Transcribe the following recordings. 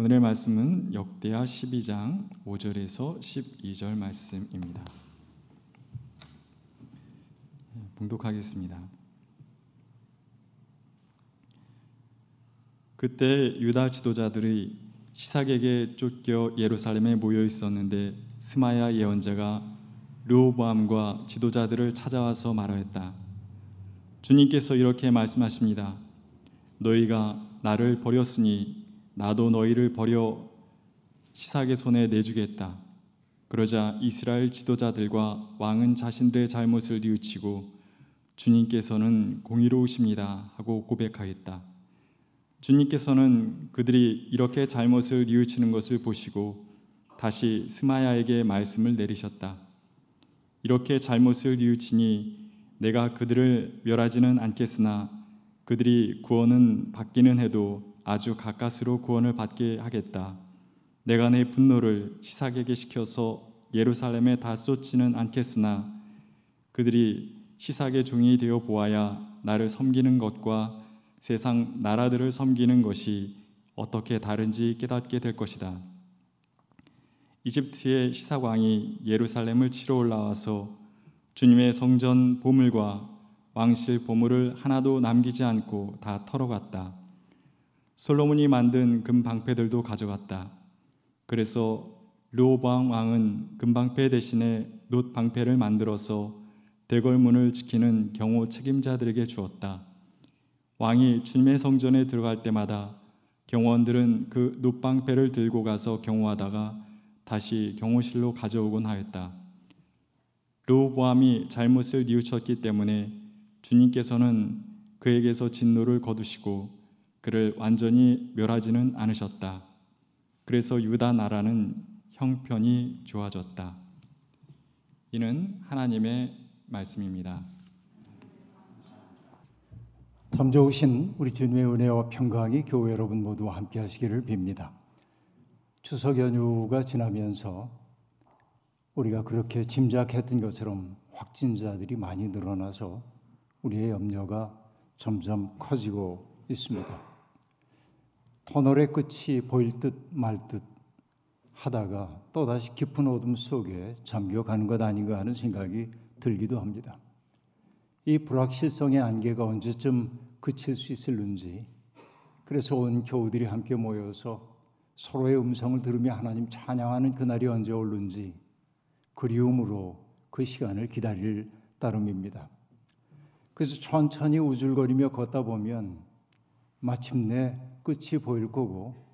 오늘의 말씀은 역대하 12장 5절에서 12절 말씀입니다. 네, 봉독하겠습니다. 그때 유다 지도자들이 시삭에게 쫓겨 예루살렘에 모여 있었는데 스마야 예언자가 르호보암과 지도자들을 찾아와서 말하였다. 주님께서 이렇게 말씀하십니다. 너희가 나를 버렸으니 나도 너희를 버려 시삭의 손에 내주겠다. 그러자 이스라엘 지도자들과 왕은 자신들의 잘못을 뉘우치고 주님께서는 공의로우십니다 하고 고백하였다. 주님께서는 그들이 이렇게 잘못을 뉘우치는 것을 보시고 다시 스마야에게 말씀을 내리셨다. 이렇게 잘못을 뉘우치니 내가 그들을 멸하지는 않겠으나 그들이 구원은 받기는 해도 아주 가까스로 구원을 받게 하겠다. 내가 내 분노를 시삭에게 시켜서 예루살렘에 다 쏟지는 않겠으나 그들이 시삭의 종이 되어 보아야 나를 섬기는 것과 세상 나라들을 섬기는 것이 어떻게 다른지 깨닫게 될 것이다. 이집트의 시사왕이 예루살렘을 치러 올라와서 주님의 성전 보물과 왕실 보물을 하나도 남기지 않고 다 털어갔다. 솔로몬이 만든 금 방패들도 가져갔다. 그래서 르호방 왕은 금방패 대신에 놋 방패를 만들어서 대궐문을 지키는 경호 책임자들에게 주었다. 왕이 주님의 성전에 들어갈 때마다 경호원들은 그 놋방패를 들고 가서 경호하다가 다시 경호실로 가져오곤 하였다. 르호보암이 잘못을 뉘우쳤기 때문에 주님께서는 그에게서 진노를 거두시고 그를 완전히 멸하지는 않으셨다. 그래서 유다 나라는 형편이 좋아졌다. 이는 하나님의 말씀입니다. 참 좋으신 우리 주님의 은혜와 평강이 교회 여러분 모두와 함께 하시기를 빕니다. 추석 연휴가 지나면서 우리가 그렇게 짐작했던 것처럼 확진자들이 많이 늘어나서 우리의 염려가 점점 커지고 있습니다. 터널의 끝이 보일 듯 말 듯 하다가 또다시 깊은 어둠 속에 잠겨가는 것 아닌가 하는 생각이 들기도 합니다. 이 불확실성의 안개가 언제쯤 그칠 수 있을는지 그래서 온 교우들이 함께 모여서 서로의 음성을 들으며 하나님 찬양하는 그날이 언제 올는지 그리움으로 그 시간을 기다릴 따름입니다. 그래서 천천히 우줄거리며 걷다 보면 마침내 끝이 보일 거고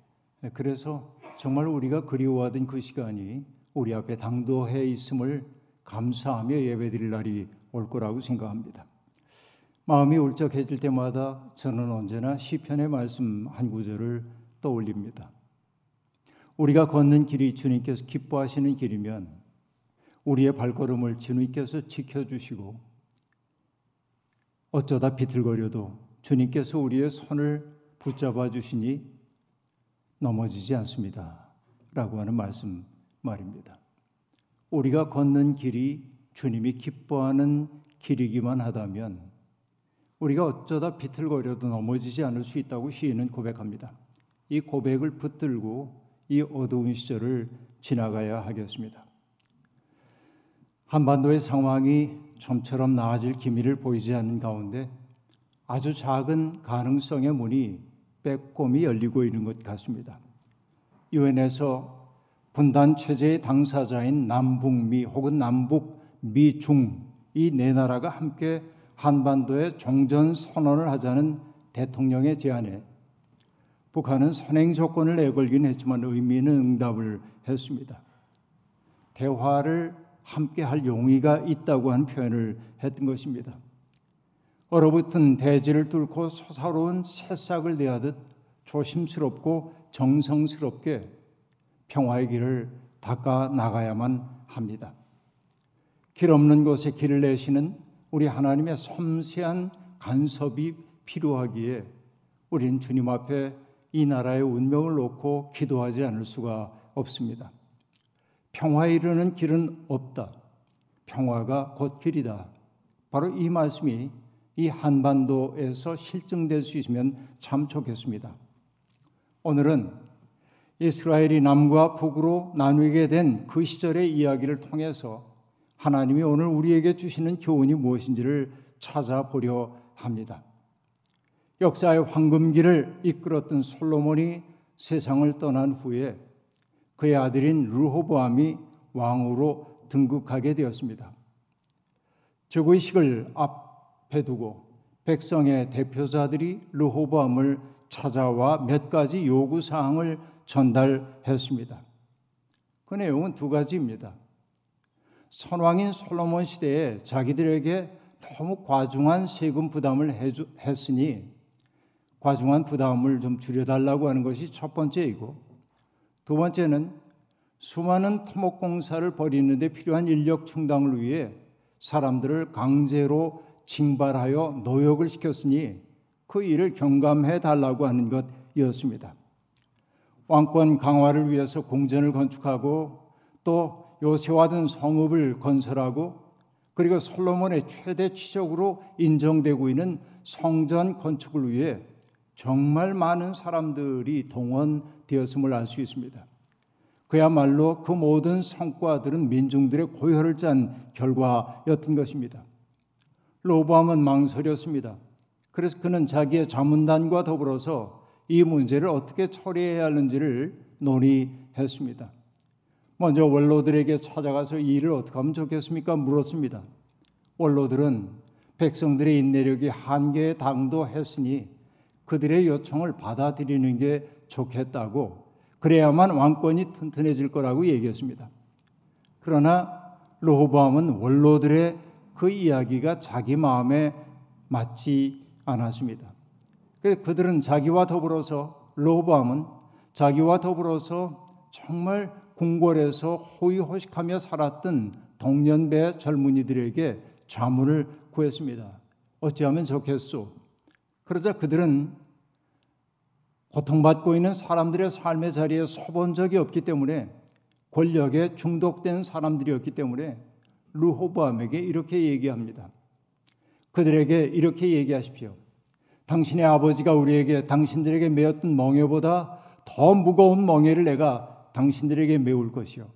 그래서 정말 우리가 그리워하던 그 시간이 우리 앞에 당도해 있음을 감사하며 예배드릴 날이 올 거라고 생각합니다. 마음이 울적해질 때마다 저는 언제나 시편의 말씀 한 구절을 떠올립니다. 우리가 걷는 길이 주님께서 기뻐하시는 길이면 우리의 발걸음을 주님께서 지켜주시고 어쩌다 비틀거려도 주님께서 우리의 손을 붙잡아 주시니 넘어지지 않습니다. 라고 하는 말씀 말입니다. 우리가 걷는 길이 주님이 기뻐하는 길이기만 하다면 우리가 어쩌다 비틀거려도 넘어지지 않을 수 있다고 시인은 고백합니다. 이 고백을 붙들고 이 어두운 시절을 지나가야 하겠습니다. 한반도의 상황이 좀처럼 나아질 기미를 보이지 않는 가운데 아주 작은 가능성의 문이 빼꼼히 열리고 있는 것 같습니다. 유엔에서 분단 체제의 당사자인 남북미 혹은 남북 미중 이 네 나라가 함께 한반도에 종전 선언을 하자는 대통령의 제안에 북한은 선행 조건을 내걸긴 했지만 의미는 응답을 했습니다. 대화를 함께 할 용의가 있다고 한 표현을 했던 것입니다. 얼어붙은 대지를 뚫고 솟아오른 새싹을 내하듯 조심스럽고 정성스럽게 평화의 길을 닦아 나가야만 합니다. 길 없는 곳에 길을 내시는 우리 하나님의 섬세한 간섭이 필요하기에 우리는 주님 앞에 이 나라의 운명을 놓고 기도하지 않을 수가 없습니다. 평화에 이르는 길은 없다. 평화가 곧 길이다. 바로 이 말씀이 이 한반도에서 실증될 수 있으면 참 좋겠습니다. 오늘은 이스라엘이 남과 북으로 나누게 된 그 시절의 이야기를 통해서 하나님이 오늘 우리에게 주시는 교훈이 무엇인지를 찾아보려 합니다. 역사의 황금기를 이끌었던 솔로몬이 세상을 떠난 후에 그의 아들인 르호보암이 왕으로 등극하게 되었습니다. 앞 에 두고 백성의 대표자들이 르호보암을 찾아와 몇 가지 요구 사항을 전달했습니다. 그 내용은 두 가지입니다. 선왕인 솔로몬 시대에 자기들에게 너무 과중한 세금 부담을 했으니 과중한 부담을 좀 줄여달라고 하는 것이 첫 번째이고 두 번째는 수많은 토목공사를 벌이는데 필요한 인력 충당을 위해 사람들을 강제로 징발하여 노역을 시켰으니 그 일을 경감해 달라고 하는 것이었습니다. 왕권 강화를 위해서 공전을 건축하고 또 요새화된 성읍을 건설하고 그리고 솔로몬의 최대 치적으로 인정되고 있는 성전 건축을 위해 정말 많은 사람들이 동원되었음을 알 수 있습니다. 그야말로 그 모든 성과들은 민중들의 고혈을 짠 결과였던 것입니다. 로보암은 망설였습니다. 그래서 그는 자기의 자문단과 더불어서 이 문제를 어떻게 처리해야 하는지를 논의했습니다. 먼저 원로들에게 찾아가서 이 일을 어떻게 하면 좋겠습니까? 물었습니다. 원로들은 백성들의 인내력이 한계에 당도했으니 그들의 요청을 받아들이는 게 좋겠다고 그래야만 왕권이 튼튼해질 거라고 얘기했습니다. 그러나 로호보암은 원로들의 그 이야기가 자기 마음에 맞지 않았습니다. 그들은 자기와 더불어서 로호보암은 자기와 더불어서 정말 궁궐에서 호의호식하며 살았던 동년배 젊은이들에게 자문을 구했습니다. 어찌하면 좋겠소? 그러자 그들은 고통받고 있는 사람들의 삶의 자리에 서본 적이 없기 때문에 권력에 중독된 사람들이었기 때문에 루호보암에게 이렇게 얘기합니다. 그들에게 이렇게 얘기하십시오. 당신의 아버지가 우리에게 당신들에게 메었던 멍에보다 더 무거운 멍에를 내가 당신들에게 메울 것이요.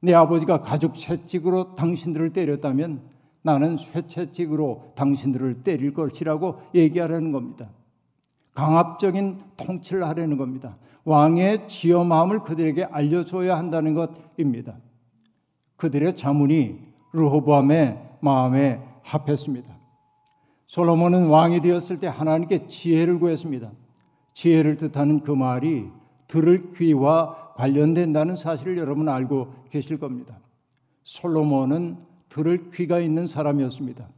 내 아버지가 가죽 채찍으로 당신들을 때렸다면 나는 쇠채찍으로 당신들을 때릴 것이라고 얘기하라는 겁니다. 강압적인 통치를 하려는 겁니다. 왕의 지엄함을 그들에게 알려줘야 한다는 것입니다. 그들의 자문이 르호보암의 마음에 합했습니다. 솔로몬은 왕이 되었을 때 하나님께 지혜를 구했습니다. 지혜를 뜻하는 그 말이 들을 귀와 관련된다는 사실을 여러분 알고 계실 겁니다. 솔로몬은 들을 귀가 있는 사람이었습니다.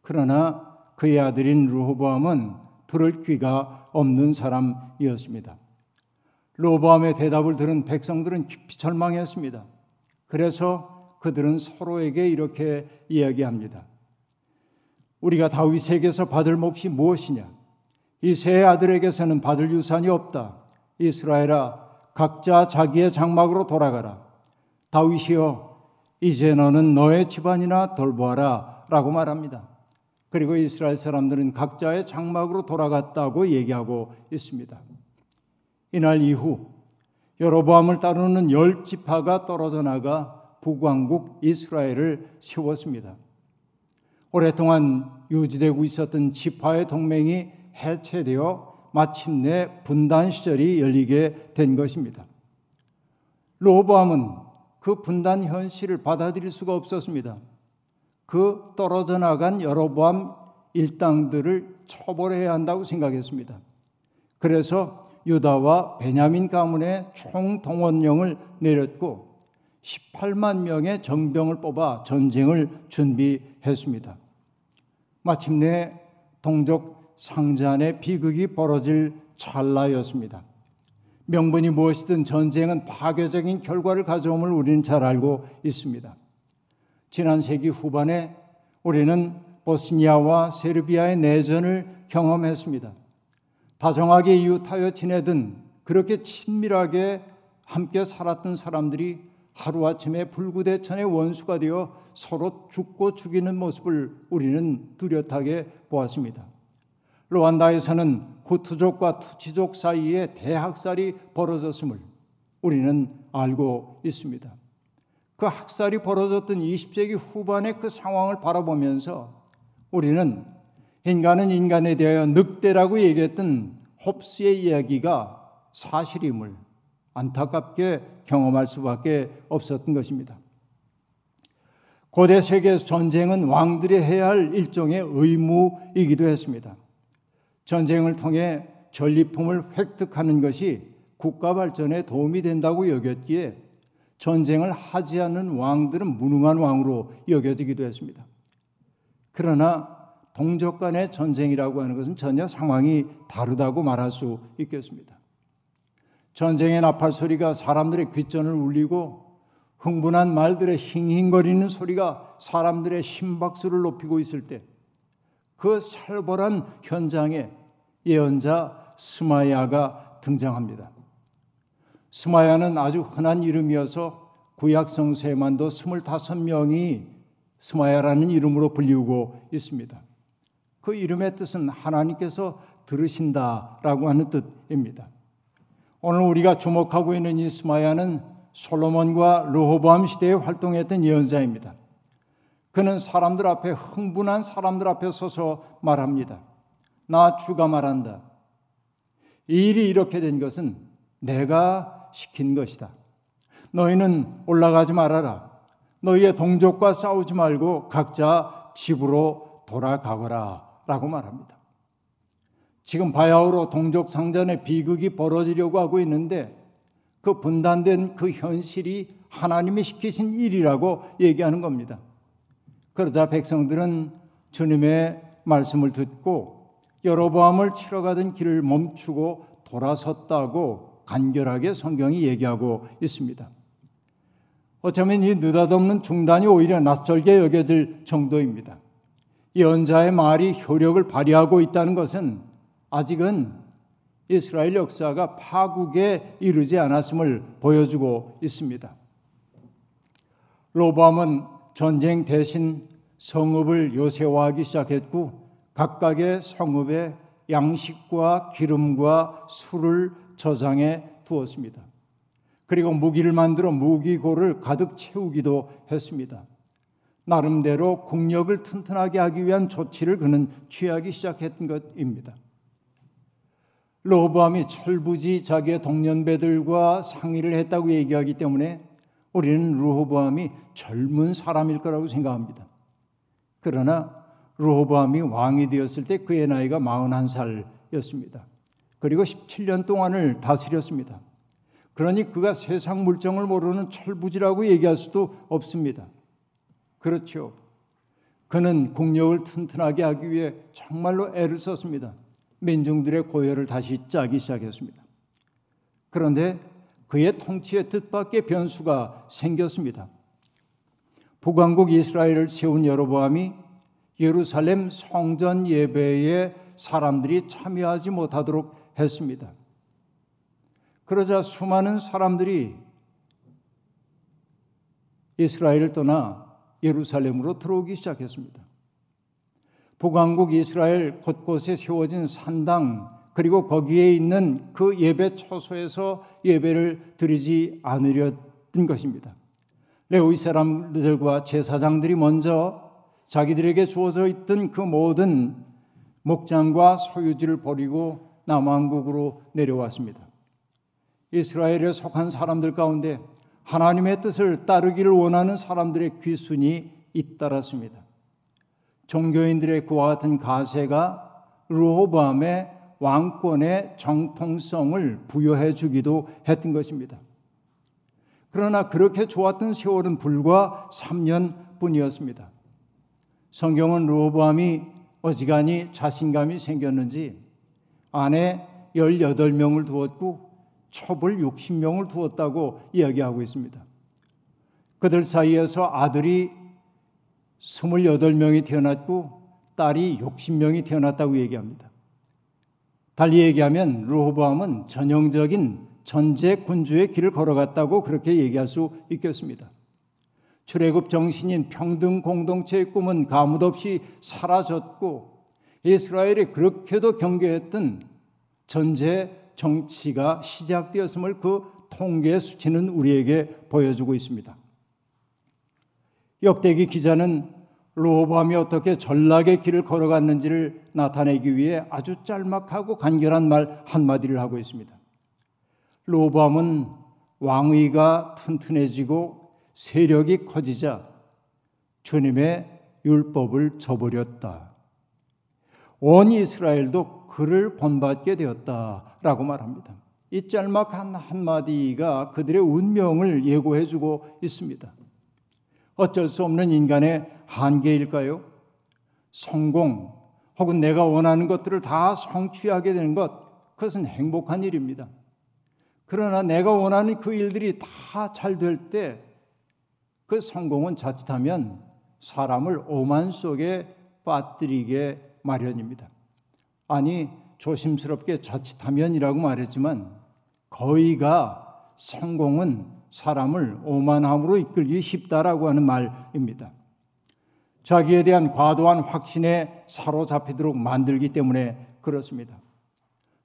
그러나 그의 아들인 르호보암은 들을 귀가 없는 사람이었습니다. 르호보암의 대답을 들은 백성들은 깊이 절망했습니다. 그래서 그들은 서로에게 이렇게 이야기합니다. 우리가 다윗에게서 받을 몫이 무엇이냐? 이 세 아들에게서는 받을 유산이 없다. 이스라엘아, 각자 자기의 장막으로 돌아가라. 다윗이여, 이제 너는 너의 집안이나 돌보아라 라고 말합니다. 그리고 이스라엘 사람들은 각자의 장막으로 돌아갔다고 얘기하고 있습니다. 이날 이후 여로보암을 따르는 열 지파가 떨어져 나가 북왕국 이스라엘을 세웠습니다. 오랫동안 유지되고 있었던 지파의 동맹이 해체되어 마침내 분단 시절이 열리게 된 것입니다. 로보암은 그 분단 현실을 받아들일 수가 없었습니다. 그 떨어져 나간 여로보암 일당들을 처벌해야 한다고 생각했습니다. 그래서 유다와 베냐민 가문의 총동원령을 내렸고 18만 명의 정병을 뽑아 전쟁을 준비했습니다. 마침내 동족 상잔의 비극이 벌어질 찰나였습니다. 명분이 무엇이든 전쟁은 파괴적인 결과를 가져옴을 우리는 잘 알고 있습니다. 지난 세기 후반에 우리는 보스니아와 세르비아의 내전을 경험했습니다. 다정하게 이웃하여 지내던 그렇게 친밀하게 함께 살았던 사람들이 하루아침에 불구대천의 원수가 되어 서로 죽고 죽이는 모습을 우리는 뚜렷하게 보았습니다. 루안다에서는 후투족과 투치족 사이에 대학살이 벌어졌음을 우리는 알고 있습니다. 그 학살이 벌어졌던 20세기 후반의 그 상황을 바라보면서 우리는 인간은 인간에 대하여 늑대라고 얘기했던 홉스의 이야기가 사실임을 안타깝게 경험할 수밖에 없었던 것입니다. 고대 세계 전쟁은 왕들이 해야 할 일종의 의무이기도 했습니다. 전쟁을 통해 전리품을 획득하는 것이 국가 발전에 도움이 된다고 여겼기에 전쟁을 하지 않는 왕들은 무능한 왕으로 여겨지기도 했습니다. 그러나 동족 간의 전쟁이라고 하는 것은 전혀 상황이 다르다고 말할 수 있겠습니다. 전쟁의 나팔 소리가 사람들의 귓전을 울리고 흥분한 말들의 힝힝거리는 소리가 사람들의 심박수를 높이고 있을 때 그 살벌한 현장에 예언자 스마야가 등장합니다. 스마야는 아주 흔한 이름이어서 구약 성서에만도 25명이 스마야라는 이름으로 불리우고 있습니다. 그 이름의 뜻은 하나님께서 들으신다라고 하는 뜻입니다. 오늘 우리가 주목하고 있는 이 스마야는 솔로몬과 르호보암 시대에 활동했던 예언자입니다. 그는 사람들 앞에 흥분한 사람들 앞에 서서 말합니다. 나 주가 말한다. 이 일이 이렇게 된 것은 내가 시킨 것이다. 너희는 올라가지 말아라. 너희의 동족과 싸우지 말고 각자 집으로 돌아가거라. 라고 말합니다. 지금 바야흐로 동족 상전의 비극이 벌어지려고 하고 있는데 그 분단된 그 현실이 하나님이 시키신 일이라고 얘기하는 겁니다. 그러자 백성들은 주님의 말씀을 듣고 여로보암을 치러 가던 길을 멈추고 돌아섰다고 간결하게 성경이 얘기하고 있습니다. 어쩌면 이 느닷없는 중단이 오히려 낯설게 여겨질 정도입니다. 예언자의 말이 효력을 발휘하고 있다는 것은 아직은 이스라엘 역사가 파국에 이르지 않았음을 보여주고 있습니다. 로밤은 전쟁 대신 성읍을 요새화하기 시작했고 각각의 성읍에 양식과 기름과 술을 저장해 두었습니다. 그리고 무기를 만들어 무기고를 가득 채우기도 했습니다. 나름대로 국력을 튼튼하게 하기 위한 조치를 그는 취하기 시작했던 것입니다. 로보암이 철부지 자기의 동년배들과 상의를 했다고 얘기하기 때문에 우리는 르호보암이 젊은 사람일 거라고 생각합니다. 그러나 르호보암이 왕이 되었을 때 그의 나이가 41살이었습니다. 그리고 17년 동안을 다스렸습니다. 그러니 그가 세상 물정을 모르는 철부지라고 얘기할 수도 없습니다. 그렇죠. 그는 국력을 튼튼하게 하기 위해 정말로 애를 썼습니다. 민중들의 고열을 다시 짜기 시작했습니다. 그런데 그의 통치의 뜻밖의 변수가 생겼습니다. 북왕국 이스라엘을 세운 여로보암이 예루살렘 성전 예배에 사람들이 참여하지 못하도록 했습니다. 그러자 수많은 사람들이 이스라엘을 떠나 예루살렘으로 들어오기 시작했습니다. 북왕국 이스라엘 곳곳에 세워진 산당 그리고 거기에 있는 그 예배 처소에서 예배를 드리지 않으려던 것입니다. 레위 사람들과 제사장들이 먼저 자기들에게 주어져 있던 그 모든 목장과 소유지를 버리고 남왕국으로 내려왔습니다. 이스라엘에 속한 사람들 가운데 하나님의 뜻을 따르기를 원하는 사람들의 귀순이 잇따랐습니다. 종교인들의 그와 같은 가세가 르호밤의 왕권의 정통성을 부여해 주기도 했던 것입니다. 그러나 그렇게 좋았던 세월은 불과 3년 뿐이었습니다. 성경은 르호보암이 어지간히 자신감이 생겼는지 아내 18명을 두었고 첩을 60명을 두었다고 이야기하고 있습니다. 그들 사이에서 아들이 28명이 태어났고 딸이 60명이 태어났다고 얘기합니다. 달리 얘기하면 르호보암은 전형적인 전제 군주의 길을 걸어갔다고 그렇게 얘기할 수 있겠습니다. 출애굽 정신인 평등 공동체의 꿈은 가뭇없이 사라졌고 이스라엘이 그렇게도 경계했던 전제 정치가 시작되었음을 그 통계의 수치는 우리에게 보여주고 있습니다. 역대기 기자는 로밤이 어떻게 전락의 길을 걸어갔는지를 나타내기 위해 아주 짤막하고 간결한 말 한마디를 하고 있습니다. 로밤은 왕위가 튼튼해지고 세력이 커지자 주님의 율법을 저버렸다. 온 이스라엘도 그를 본받게 되었다라고 말합니다. 이 짤막한 한마디가 그들의 운명을 예고해 주고 있습니다. 어쩔 수 없는 인간의 한계일까요? 성공 혹은 내가 원하는 것들을 다 성취하게 되는 것, 그것은 행복한 일입니다. 그러나 내가 원하는 그 일들이 다 잘 될 때 그 성공은 자칫하면 사람을 오만 속에 빠뜨리게 마련입니다. 아니, 조심스럽게 자칫하면이라고 말했지만 거의가 성공은 사람을 오만함으로 이끌기 쉽다라고 하는 말입니다. 자기에 대한 과도한 확신에 사로잡히도록 만들기 때문에 그렇습니다.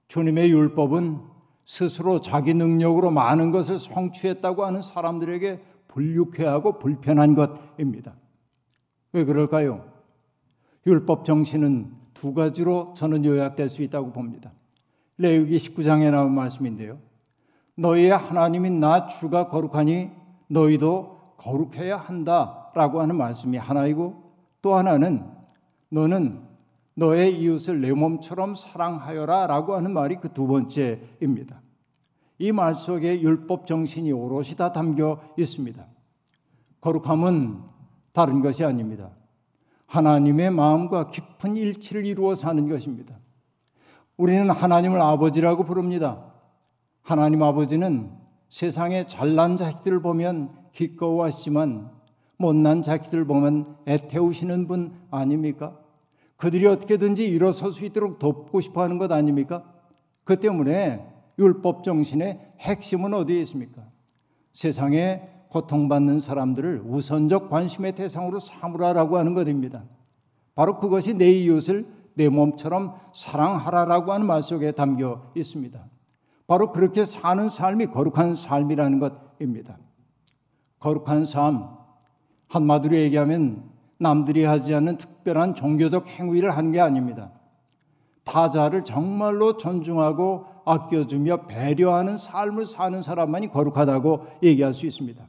주님의 율법은 스스로 자기 능력으로 많은 것을 성취했다고 하는 사람들에게 불유쾌하고 불편한 것입니다. 왜 그럴까요? 율법 정신은 두 가지로 저는 요약될 수 있다고 봅니다. 레위기 19장에 나온 말씀인데요. 너희의 하나님인 나 주가 거룩하니 너희도 거룩해야 한다라고 하는 말씀이 하나이고 또 하나는 너는 너의 이웃을 내 몸처럼 사랑하여라라고 하는 말이 그 두 번째입니다. 이 말 속에 율법 정신이 오롯이 다 담겨 있습니다. 거룩함은 다른 것이 아닙니다. 하나님의 마음과 깊은 일치를 이루어 사는 것입니다. 우리는 하나님을 아버지라고 부릅니다. 하나님 아버지는 세상에 잘난 자식들을 보면 기꺼워하시지만 못난 자식들을 보면 애태우시는 분 아닙니까? 그들이 어떻게든지 일어설 수 있도록 돕고 싶어 하는 것 아닙니까? 그 때문에 율법 정신의 핵심은 어디에 있습니까? 세상에 고통받는 사람들을 우선적 관심의 대상으로 삼으라라고 하는 것입니다. 바로 그것이 내 이웃을 내 몸처럼 사랑하라라고 하는 말 속에 담겨 있습니다. 바로 그렇게 사는 삶이 거룩한 삶이라는 것입니다. 거룩한 삶, 한마디로 얘기하면 남들이 하지 않는 특별한 종교적 행위를 한 게 아닙니다. 타자를 정말로 존중하고 아껴주며 배려하는 삶을 사는 사람만이 거룩하다고 얘기할 수 있습니다.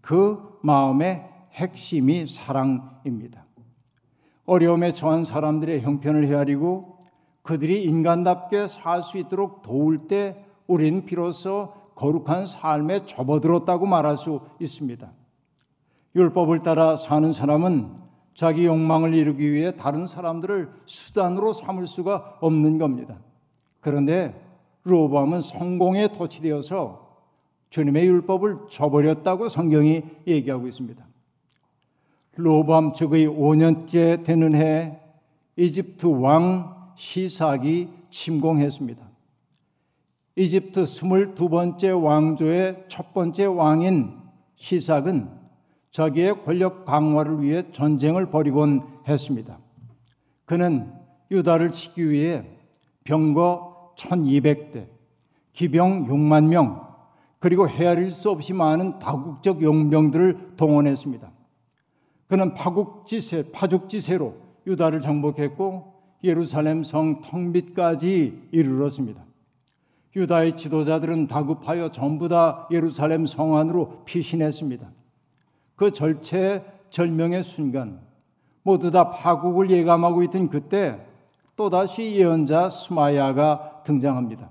그 마음의 핵심이 사랑입니다. 어려움에 처한 사람들의 형편을 헤아리고 그들이 인간답게 살 수 있도록 도울 때 우리는 비로소 거룩한 삶에 접어들었다고 말할 수 있습니다. 율법을 따라 사는 사람은 자기 욕망을 이루기 위해 다른 사람들을 수단으로 삼을 수가 없는 겁니다. 그런데 로밤은 성공에 도취되어서 주님의 율법을 저버렸다고 성경이 얘기하고 있습니다. 로밤 즉의 5년째 되는 해 이집트 왕 시삭이 침공했습니다. 이집트 22번째 왕조의 첫 번째 왕인 시삭은 자기의 권력 강화를 위해 전쟁을 벌이곤 했습니다. 그는 유다를 치기 위해 병거 1200대, 기병 6만 명, 그리고 헤아릴 수 없이 많은 다국적 용병들을 동원했습니다. 그는 파국지세, 파죽지세로 유다를 정복했고 예루살렘 성 텅빛까지 이르렀습니다. 유다의 지도자들은 다급하여 전부 다 예루살렘 성 안으로 피신했습니다. 그 절체 절명의 순간 모두 다 파국을 예감하고 있던 그때 또다시 예언자 스마야가 등장합니다.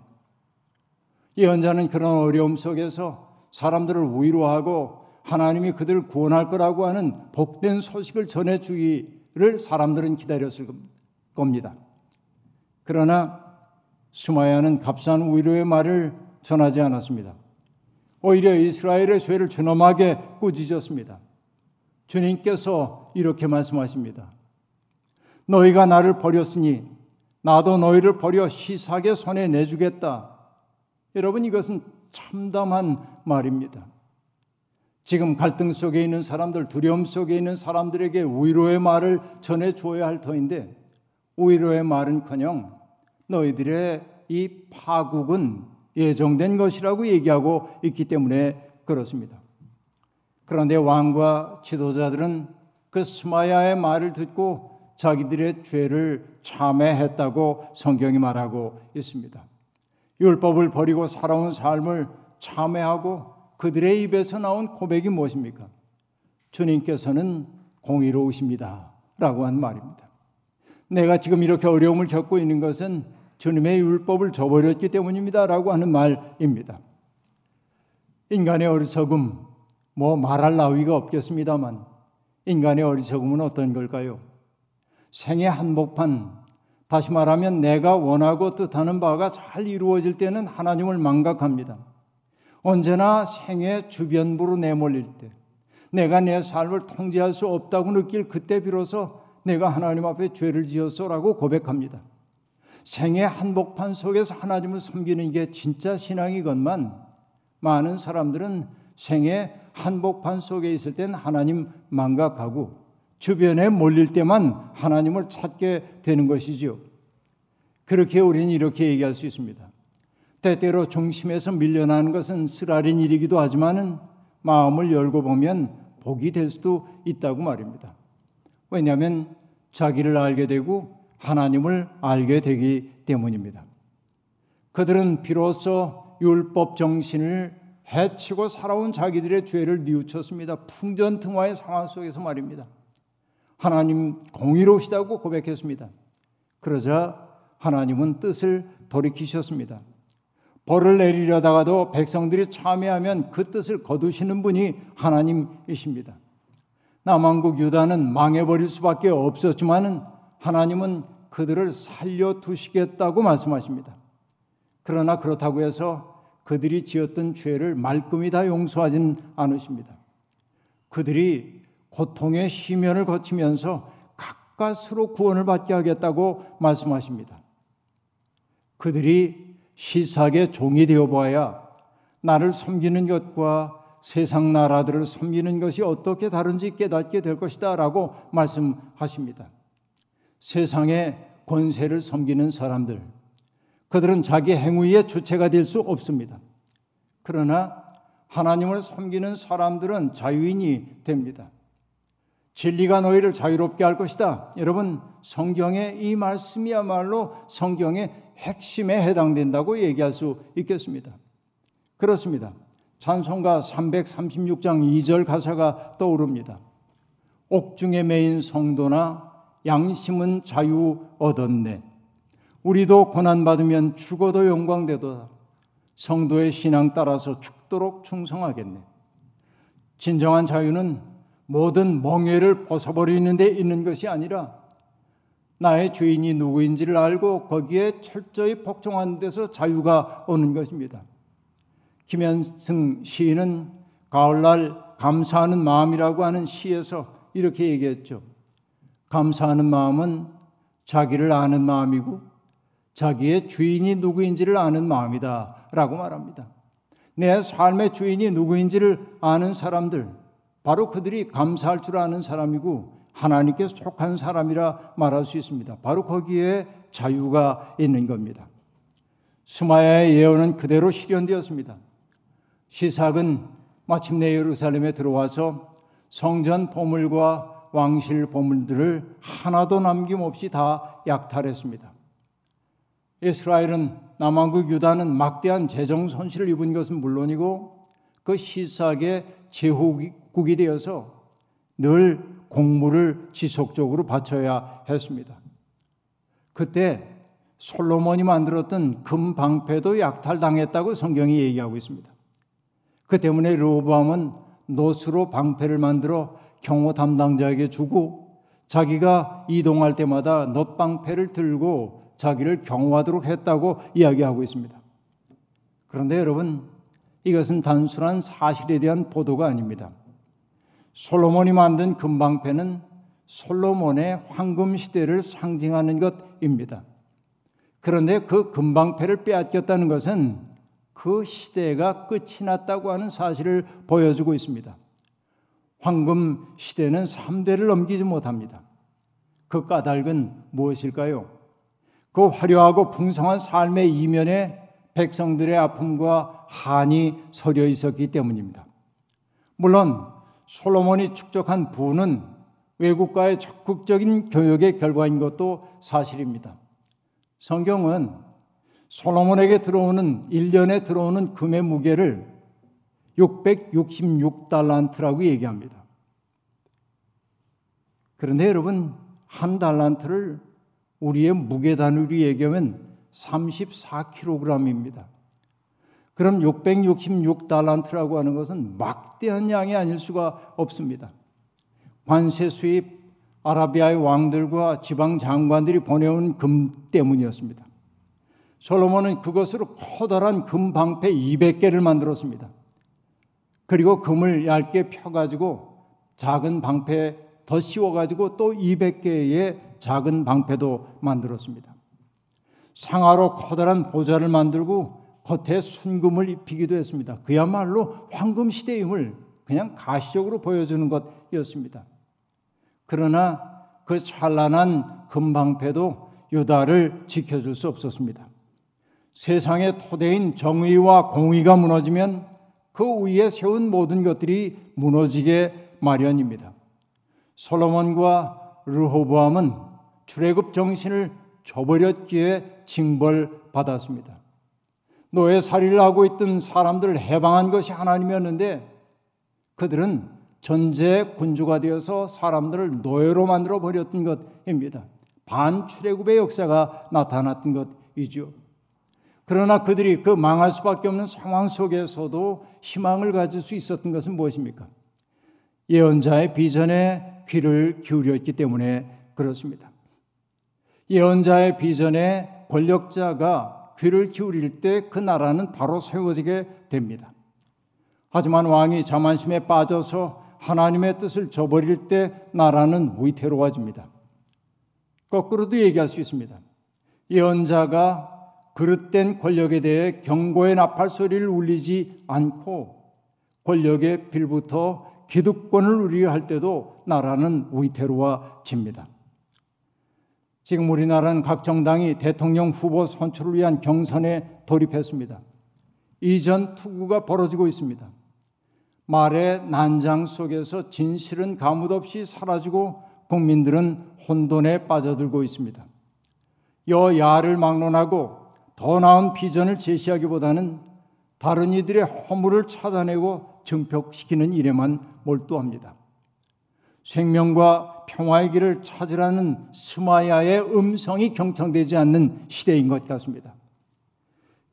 예언자는 그런 어려움 속에서 사람들을 위로하고 하나님이 그들을 구원할 거라고 하는 복된 소식을 전해주기를 사람들은 기다렸을 겁니다. 겁니다. 그러나 수마야는 값싼 위로의 말을 전하지 않았습니다. 오히려 이스라엘의 죄를 준엄하게 꾸짖었습니다. 주님께서 이렇게 말씀하십니다. 너희가 나를 버렸으니 나도 너희를 버려 시삭의 손에 내주겠다. 여러분 이것은 참담한 말입니다. 지금 갈등 속에 있는 사람들, 두려움 속에 있는 사람들에게 위로의 말을 전해 주어야 할 터인데 오히려의 말은커녕 너희들의 이 파국은 예정된 것이라고 얘기하고 있기 때문에 그렇습니다. 그런데 왕과 지도자들은 그 스마야의 말을 듣고 자기들의 죄를 참회했다고 성경이 말하고 있습니다. 율법을 버리고 살아온 삶을 참회하고 그들의 입에서 나온 고백이 무엇입니까? 주님께서는 공의로우십니다. 라고 한 말입니다. 내가 지금 이렇게 어려움을 겪고 있는 것은 주님의 율법을 저버렸기 때문입니다. 라고 하는 말입니다. 인간의 어리석음, 뭐 말할 나위가 없겠습니다만, 인간의 어리석음은 어떤 걸까요? 생애 한복판, 다시 말하면 내가 원하고 뜻하는 바가 잘 이루어질 때는 하나님을 망각합니다. 언제나 생애 주변부로 내몰릴 때, 내가 내 삶을 통제할 수 없다고 느낄 그때 비로소 내가 하나님 앞에 죄를 지었소라고 고백합니다. 생애 한복판 속에서 하나님을 섬기는 게 진짜 신앙이건만 많은 사람들은 생애 한복판 속에 있을 땐 하나님 망각하고 주변에 몰릴 때만 하나님을 찾게 되는 것이지요. 그렇게 우리는 이렇게 얘기할 수 있습니다. 때때로 중심에서 밀려나는 것은 쓰라린 일이기도 하지만은 마음을 열고 보면 복이 될 수도 있다고 말입니다. 왜냐하면 자기를 알게 되고 하나님을 알게 되기 때문입니다. 그들은 비로소 율법 정신을 해치고 살아온 자기들의 죄를 뉘우쳤습니다. 풍전등화의 상황 속에서 말입니다. 하나님 공의로우시다고 고백했습니다. 그러자 하나님은 뜻을 돌이키셨습니다. 벌을 내리려다가도 백성들이 참여하면 그 뜻을 거두시는 분이 하나님이십니다. 남왕국 유다는 망해버릴 수밖에 없었지만은 하나님은 그들을 살려두시겠다고 말씀하십니다. 그러나 그렇다고 해서 그들이 지었던 죄를 말끔히 다 용서하진 않으십니다. 그들이 고통의 시면을 거치면서 가까스로 구원을 받게 하겠다고 말씀하십니다. 그들이 시삭의 종이 되어 보아야 나를 섬기는 것과 세상 나라들을 섬기는 것이 어떻게 다른지 깨닫게 될 것이다 라고 말씀하십니다. 세상의 권세를 섬기는 사람들, 그들은 자기 행위의 주체가 될 수 없습니다. 그러나 하나님을 섬기는 사람들은 자유인이 됩니다. 진리가 너희를 자유롭게 할 것이다. 여러분, 성경의 이 말씀이야말로 성경의 핵심에 해당된다고 얘기할 수 있겠습니다. 그렇습니다. 찬송가 336장 2절 가사가 떠오릅니다. 옥중에 매인 성도나 양심은 자유 얻었네. 우리도 고난받으면 죽어도 영광되도다. 성도의 신앙 따라서 죽도록 충성하겠네. 진정한 자유는 모든 멍해를 벗어버리는 데 있는 것이 아니라 나의 죄인이 누구인지를 알고 거기에 철저히 복종하는 데서 자유가 오는 것입니다. 김현승 시인은 가을날 감사하는 마음이라고 하는 시에서 이렇게 얘기했죠. 감사하는 마음은 자기를 아는 마음이고 자기의 주인이 누구인지를 아는 마음이다. 라고 말합니다. 내 삶의 주인이 누구인지를 아는 사람들, 바로 그들이 감사할 줄 아는 사람이고 하나님께 속한 사람이라 말할 수 있습니다. 바로 거기에 자유가 있는 겁니다. 수마야의 예언은 그대로 실현되었습니다. 시삭은 마침내 예루살렘에 들어와서 성전 보물과 왕실 보물들을 하나도 남김없이 다 약탈했습니다. 이스라엘은 남왕국 유다는 막대한 재정 손실을 입은 것은 물론이고 그 시삭의 제후국이 되어서 늘 공물을 지속적으로 바쳐야 했습니다. 그때 솔로몬이 만들었던 금 방패도 약탈당했다고 성경이 얘기하고 있습니다. 그 때문에 로보암은 노스로 방패를 만들어 경호 담당자에게 주고 자기가 이동할 때마다 놋방패를 들고 자기를 경호하도록 했다고 이야기하고 있습니다. 그런데 여러분, 이것은 단순한 사실에 대한 보도가 아닙니다. 솔로몬이 만든 금방패는 솔로몬의 황금 시대를 상징하는 것입니다. 그런데 그 금방패를 빼앗겼다는 것은 그 시대가 끝이 났다고 하는 사실을 보여주고 있습니다. 황금 시대는 3대를 넘기지 못합니다. 그 까닭은 무엇일까요? 그 화려하고 풍성한 삶의 이면에 백성들의 아픔과 한이 서려 있었기 때문입니다. 물론 솔로몬이 축적한 부는 외국과의 적극적인 교역의 결과인 것도 사실입니다. 성경은 솔로몬에게 들어오는 1년에 들어오는 금의 무게를 666달란트라고 얘기합니다. 그런데 여러분 한 달란트를 우리의 무게 단위로 얘기하면 34kg입니다. 그럼 666달란트라고 하는 것은 막대한 양이 아닐 수가 없습니다. 관세 수입 아라비아의 왕들과 지방 장관들이 보내온 금 때문이었습니다. 솔로몬은 그것으로 커다란 금 방패 200개를 만들었습니다. 그리고 금을 얇게 펴가지고 작은 방패 더 씌워가지고 또 200개의 작은 방패도 만들었습니다. 상하로 커다란 보좌를 만들고 겉에 순금을 입히기도 했습니다. 그야말로 황금 시대임을 그냥 가시적으로 보여주는 것이었습니다. 그러나 그 찬란한 금방패도 유다를 지켜줄 수 없었습니다. 세상의 토대인 정의와 공의가 무너지면 그 위에 세운 모든 것들이 무너지게 마련입니다. 솔로몬과 르호보암은 출애굽 정신을 저버렸기에 징벌받았습니다. 노예 살이를 하고 있던 사람들을 해방한 것이 하나님이었는데 그들은 전제 군주가 되어서 사람들을 노예로 만들어 버렸던 것입니다. 반출애굽의 역사가 나타났던 것이죠. 그러나 그들이 그 망할 수밖에 없는 상황 속에서도 희망을 가질 수 있었던 것은 무엇입니까? 예언자의 비전에 귀를 기울였기 때문에 그렇습니다. 예언자의 비전에 권력자가 귀를 기울일 때 그 나라는 바로 세워지게 됩니다. 하지만 왕이 자만심에 빠져서 하나님의 뜻을 저버릴 때 나라는 위태로워집니다. 거꾸로도 얘기할 수 있습니다. 예언자가 그릇된 권력에 대해 경고의 나팔 소리를 울리지 않고 권력의 빌부터 기득권을 누리려 할 때도 나라는 위태로워집니다. 지금 우리나라는 각 정당이 대통령 후보 선출을 위한 경선에 돌입했습니다. 이전 투구가 벌어지고 있습니다. 말의 난장 속에서 진실은 가뭇 없이 사라지고 국민들은 혼돈에 빠져들고 있습니다. 여야를 막론하고 더 나은 비전을 제시하기보다는 다른 이들의 허물을 찾아내고 증폭시키는 일에만 몰두합니다. 생명과 평화의 길을 찾으라는 스마야의 음성이 경청되지 않는 시대인 것 같습니다.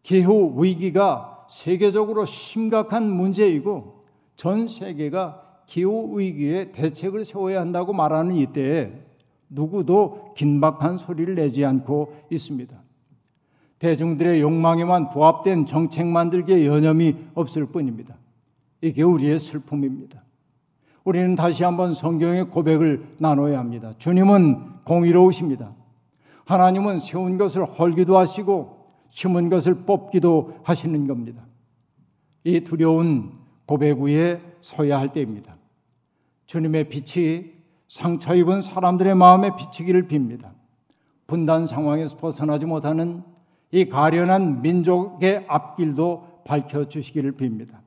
기후 위기가 세계적으로 심각한 문제이고 전 세계가 기후 위기에 대책을 세워야 한다고 말하는 이때에 누구도 긴박한 소리를 내지 않고 있습니다. 대중들의 욕망에만 부합된 정책 만들기에 여념이 없을 뿐입니다. 이게 우리의 슬픔입니다. 우리는 다시 한번 성경의 고백을 나눠야 합니다. 주님은 공의로우십니다. 하나님은 세운 것을 헐기도 하시고 심은 것을 뽑기도 하시는 겁니다. 이 두려운 고백 위에 서야 할 때입니다. 주님의 빛이 상처 입은 사람들의 마음에 비치기를 빕니다. 분단 상황에서 벗어나지 못하는 이 가련한 민족의 앞길도 밝혀주시기를 빕니다.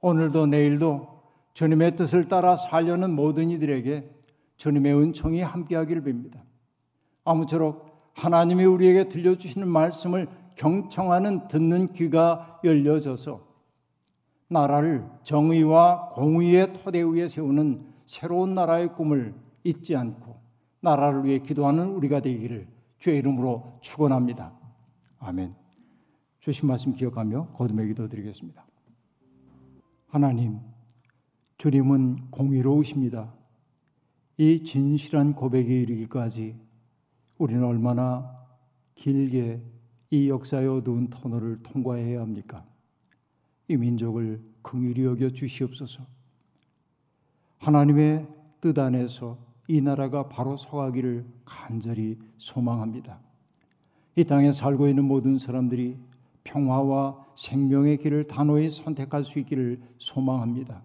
오늘도 내일도 주님의 뜻을 따라 살려는 모든 이들에게 주님의 은총이 함께하기를 빕니다. 아무쪼록 하나님이 우리에게 들려주시는 말씀을 경청하는 듣는 귀가 열려져서 나라를 정의와 공의의 토대 위에 세우는 새로운 나라의 꿈을 잊지 않고 나라를 위해 기도하는 우리가 되기를 주의 이름으로 축원합니다. 아멘. 주신 말씀 기억하며 거듭의 기도 드리겠습니다. 하나님 주님은 공의로우십니다. 이 진실한 고백에 이르기까지 우리는 얼마나 길게 이 역사의 어두운 터널을 통과해야 합니까? 이 민족을 긍휼히 여겨 주시옵소서. 하나님의 뜻 안에서 이 나라가 바로 서가기를 간절히 소망합니다. 이 땅에 살고 있는 모든 사람들이 평화와 생명의 길을 단호히 선택할 수 있기를 소망합니다.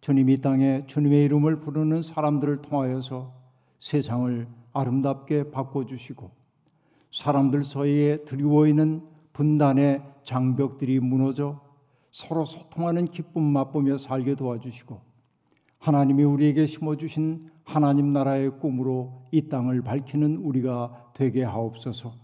주님 이 땅에 주님의 이름을 부르는 사람들을 통하여서 세상을 아름답게 바꿔주시고 사람들 사이에 드리워있는 분단의 장벽들이 무너져 서로 소통하는 기쁨 맛보며 살게 도와주시고 하나님이 우리에게 심어주신 하나님 나라의 꿈으로 이 땅을 밝히는 우리가 되게 하옵소서.